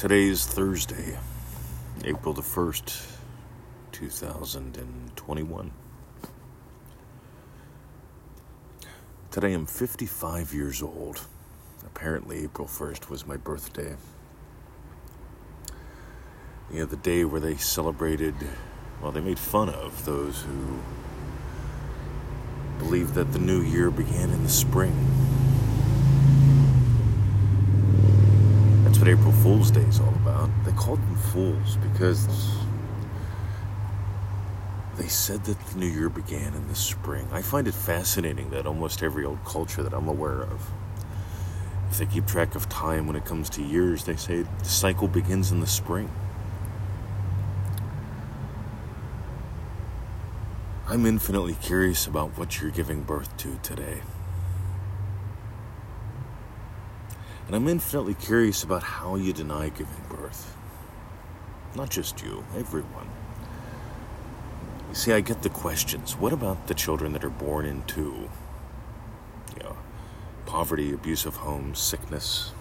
Today's Thursday, April the 1st, 2021. Today I'm 55 years old. Apparently, April 1st was my birthday. You know, the day where they celebrated, well, they made fun of those who believed that the new year began in the spring. What April Fool's Day is all about. They called them fools because they said that the new year began in the spring. I find it fascinating that almost every old culture that I'm aware of, if they keep track of time when it comes to years, they say the cycle begins in the spring. I'm infinitely curious about what you're giving birth to today. And I'm infinitely curious about how you deny giving birth. Not just you, everyone. You see, I get the questions. What about the children that are born into, you know, poverty, abusive homes, sickness?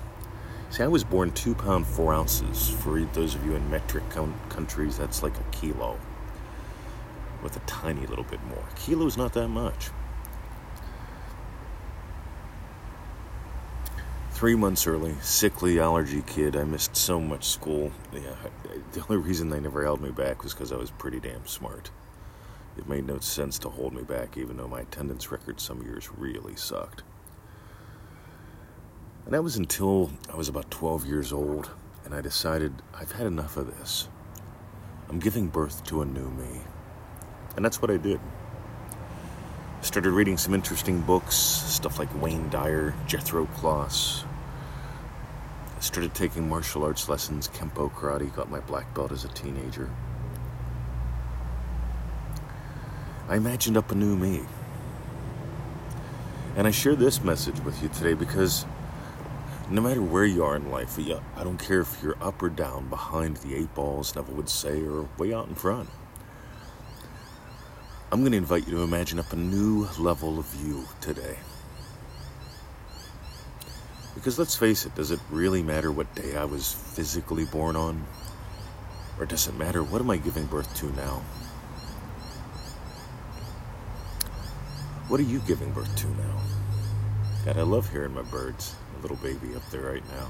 See, I was born two pound four ounces. For those of you in metric countries, that's like a kilo, with a tiny little bit more. Kilo's not that much. Three months early, sickly allergy kid. I missed so much school. Yeah, the only reason they never held me back was because I was pretty damn smart. It made no sense to hold me back, even though my attendance record some years really sucked. And that was until I was about 12 years old, and I decided I've had enough of this. I'm giving birth to a new me. And that's what I did. Started reading some interesting books, stuff like Wayne Dyer, Jethro Kloss, I started taking martial arts lessons, Kempo karate, got my black belt as a teenager. I imagined up a new me. And I share this message with you today because no matter where you are in life, I don't care if you're up or down, behind the eight balls, Neville would say, or way out in front. I'm going to invite you to imagine up a new level of you today. Because let's face it, does it really matter what day I was physically born on? Or does it matter what am I giving birth to now? What are you giving birth to now? God, I love hearing my birds. A little baby up there right now.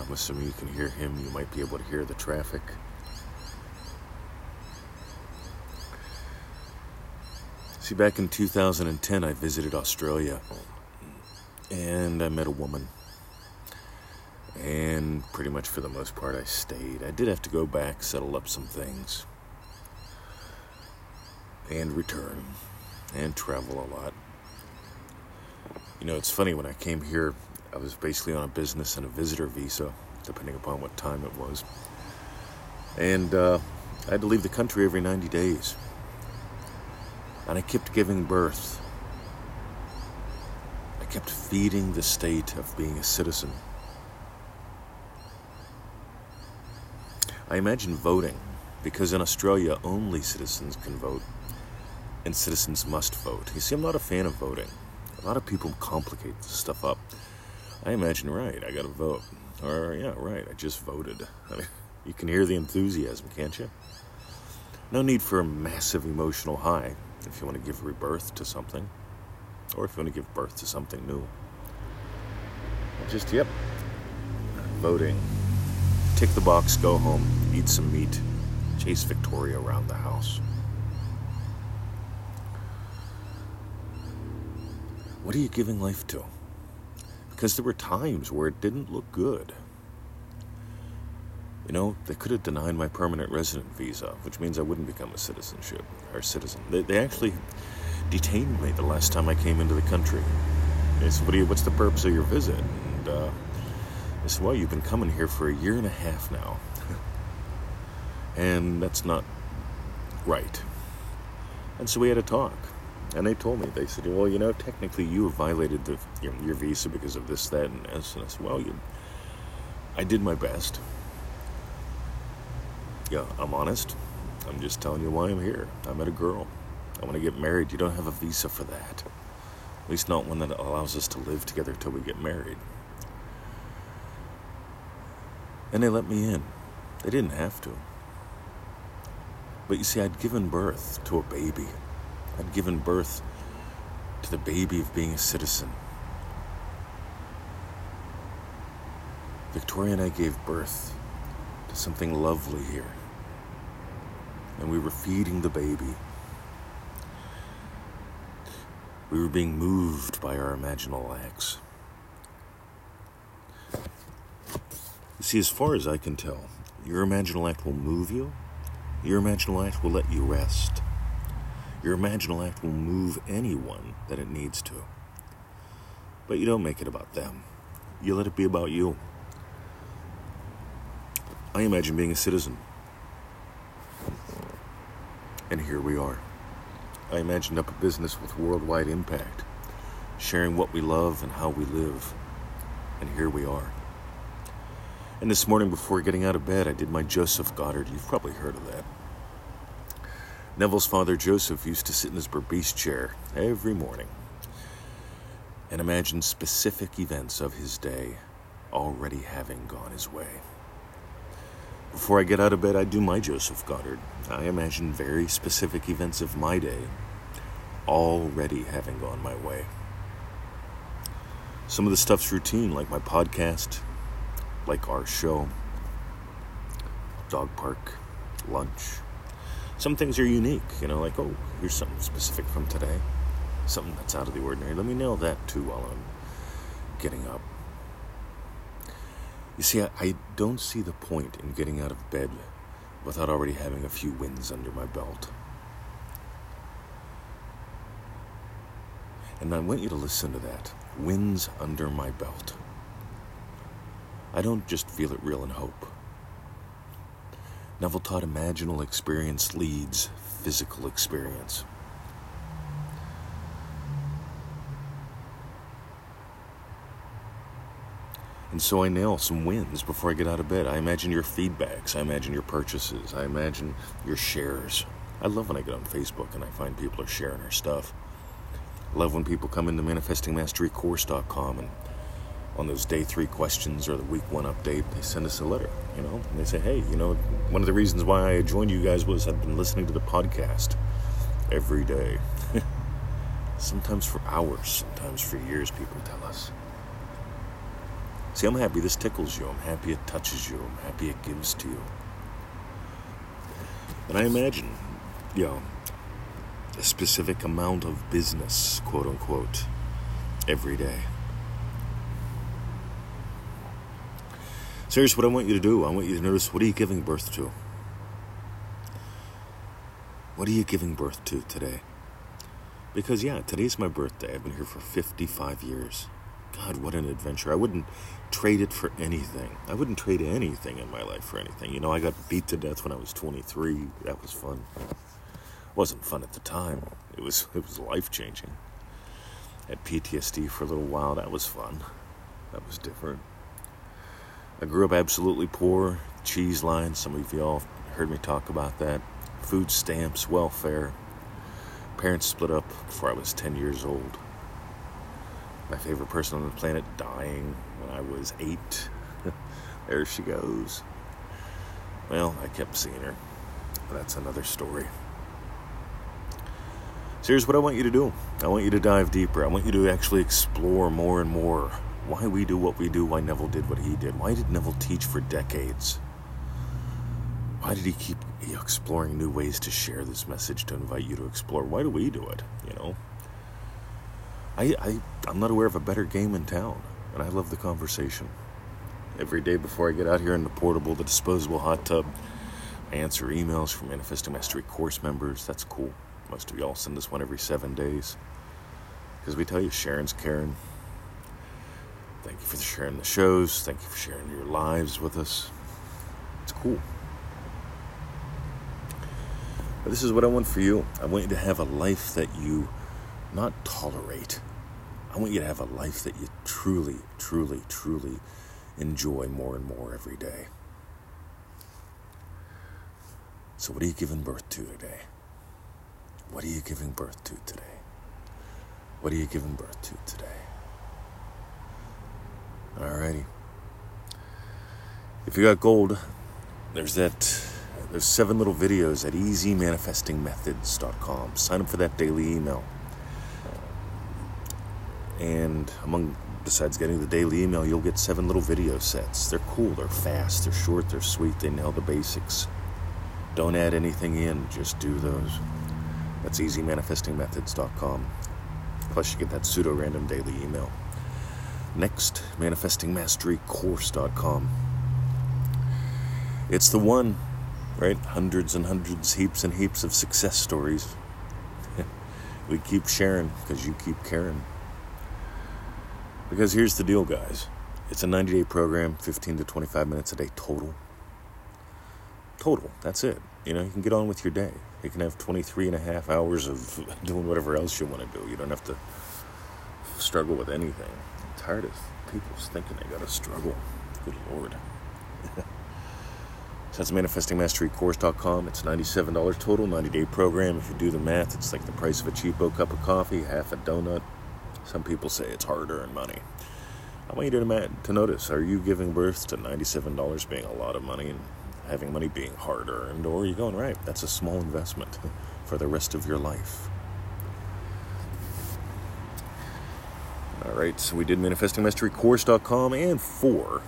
I'm assuming you can hear him. You might be able to hear the traffic. See, back in 2010, I visited Australia and I met a woman. And pretty much for the most part, I stayed. I did have to go back, settle up some things, and return, and travel a lot. You know, it's funny, when I came here, I was basically on a business and a visitor visa, depending upon what time it was. And uh, I had to leave the country every 90 days. And I kept giving birth kept feeding the state of being a citizen. I imagine voting, because in Australia only citizens can vote, and citizens must vote. You see, I'm not a fan of voting. A lot of people complicate this stuff up. I imagine, right, I gotta vote. Or, yeah, right, I just voted. I mean, you can hear the enthusiasm, can't you? No need for a massive emotional high if you want to give rebirth to something or if you want to give birth to something new. Just, yep, voting. Tick the box, go home, eat some meat, chase Victoria around the house. What are you giving life to? Because there were times where it didn't look good. You know, they could have denied my permanent resident visa, which means I wouldn't become a citizenship or citizen. They, they actually detained me the last time I came into the country. They said, what you, what's the purpose of your visit? And uh, I said, well, you've been coming here for a year and a half now. and that's not right. And so we had a talk. And they told me, they said, well, you know, technically you have violated the, your, your visa because of this, that, and this. And I said, well, you, I did my best. Yeah, I'm honest. I'm just telling you why I'm here. I met a girl. I want to get married. You don't have a visa for that. At least not one that allows us to live together till we get married. And they let me in. They didn't have to. But you see, I'd given birth to a baby. I'd given birth to the baby of being a citizen. Victoria and I gave birth to something lovely here. And we were feeding the baby. We were being moved by our imaginal acts. You see, as far as I can tell, your imaginal act will move you, your imaginal act will let you rest. Your imaginal act will move anyone that it needs to. But you don't make it about them. You let it be about you. I imagine being a citizen. And here we are. I imagined up a business with worldwide impact, sharing what we love and how we live. And here we are. And this morning, before getting out of bed, I did my Joseph Goddard. You've probably heard of that. Neville's father, Joseph, used to sit in his Berbice chair every morning and imagine specific events of his day already having gone his way. Before I get out of bed, I do my Joseph Goddard. I imagine very specific events of my day already having gone my way. Some of the stuff's routine, like my podcast, like our show, dog park, lunch some things are unique, you know, like, oh, here's something specific from today, something that's out of the ordinary. Let me nail that too while I'm getting up. You see, I, don't see the point in getting out of bed without already having a few wins under my belt. And I want you to listen to that wins under my belt. I don't just feel it real and hope. Neville taught imaginal experience leads physical experience. And so I nail some wins before I get out of bed. I imagine your feedbacks. I imagine your purchases. I imagine your shares. I love when I get on Facebook and I find people are sharing our stuff. I love when people come into manifestingmasterycourse.com and on those day three questions or the week one update, they send us a letter, you know, and they say, hey, you know, one of the reasons why I joined you guys was I've been listening to the podcast every day. sometimes for hours, sometimes for years, people tell us. See, I'm happy this tickles you. I'm happy it touches you. I'm happy it gives to you. And I imagine, you know, a specific amount of business, quote unquote, every day. Here's what I want you to do I want you to notice what are you giving birth to? What are you giving birth to today? Because, yeah, today's my birthday. I've been here for 55 years. God, what an adventure. I wouldn't trade it for anything. I wouldn't trade anything in my life for anything. You know, I got beat to death when I was 23. That was fun. It wasn't fun at the time. It was it was life-changing. Had PTSD for a little while. That was fun. That was different. I grew up absolutely poor. Cheese lines, some of y'all heard me talk about that. Food stamps, welfare. Parents split up before I was 10 years old. My favorite person on the planet dying when I was eight. there she goes. Well, I kept seeing her. That's another story. So here's what I want you to do I want you to dive deeper. I want you to actually explore more and more why we do what we do, why Neville did what he did. Why did Neville teach for decades? Why did he keep exploring new ways to share this message to invite you to explore? Why do we do it? You know, I, I I'm not aware of a better game in town, and I love the conversation. Every day before I get out here in the portable, the disposable hot tub, I answer emails from Manifesting Mastery course members. That's cool. Most of y'all send us one every seven days. Because we tell you, Sharon's caring. Thank you for sharing the shows. Thank you for sharing your lives with us. It's cool. But this is what I want for you. I want you to have a life that you not tolerate. I want you to have a life that you truly, truly, truly enjoy more and more every day. So, what are you giving birth to today? What are you giving birth to today? What are you giving birth to today? Alrighty. If you got gold, there's that. There's seven little videos at easymanifestingmethods.com. Sign up for that daily email. And among besides getting the daily email, you'll get seven little video sets. They're cool, they're fast, they're short, they're sweet, they nail the basics. Don't add anything in, just do those. That's easymanifestingmethods.com. Plus, you get that pseudo random daily email. Next, manifestingmasterycourse.com. It's the one, right? Hundreds and hundreds, heaps and heaps of success stories. we keep sharing because you keep caring. Because here's the deal, guys it's a 90 day program, 15 to 25 minutes a day total. Total, that's it. You know, you can get on with your day. You can have 23 and a half hours of doing whatever else you want to do. You don't have to struggle with anything. I'm tired of people thinking they got to struggle. Good Lord. so that's manifestingmasterycourse.com. It's $97 total, 90 day program. If you do the math, it's like the price of a cheapo cup of coffee, half a donut. Some people say it's hard earned money. I want you to, to notice are you giving birth to $97 being a lot of money and having money being hard earned, or are you going, right, that's a small investment for the rest of your life? All right, so we did manifestingmasterycourse.com and for,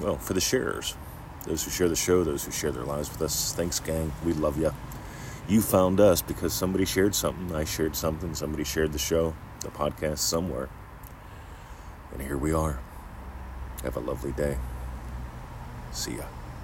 well, for the sharers. Those who share the show, those who share their lives with us. Thanks, gang. We love you. You found us because somebody shared something. I shared something. Somebody shared the show, the podcast somewhere. And here we are. Have a lovely day. See ya.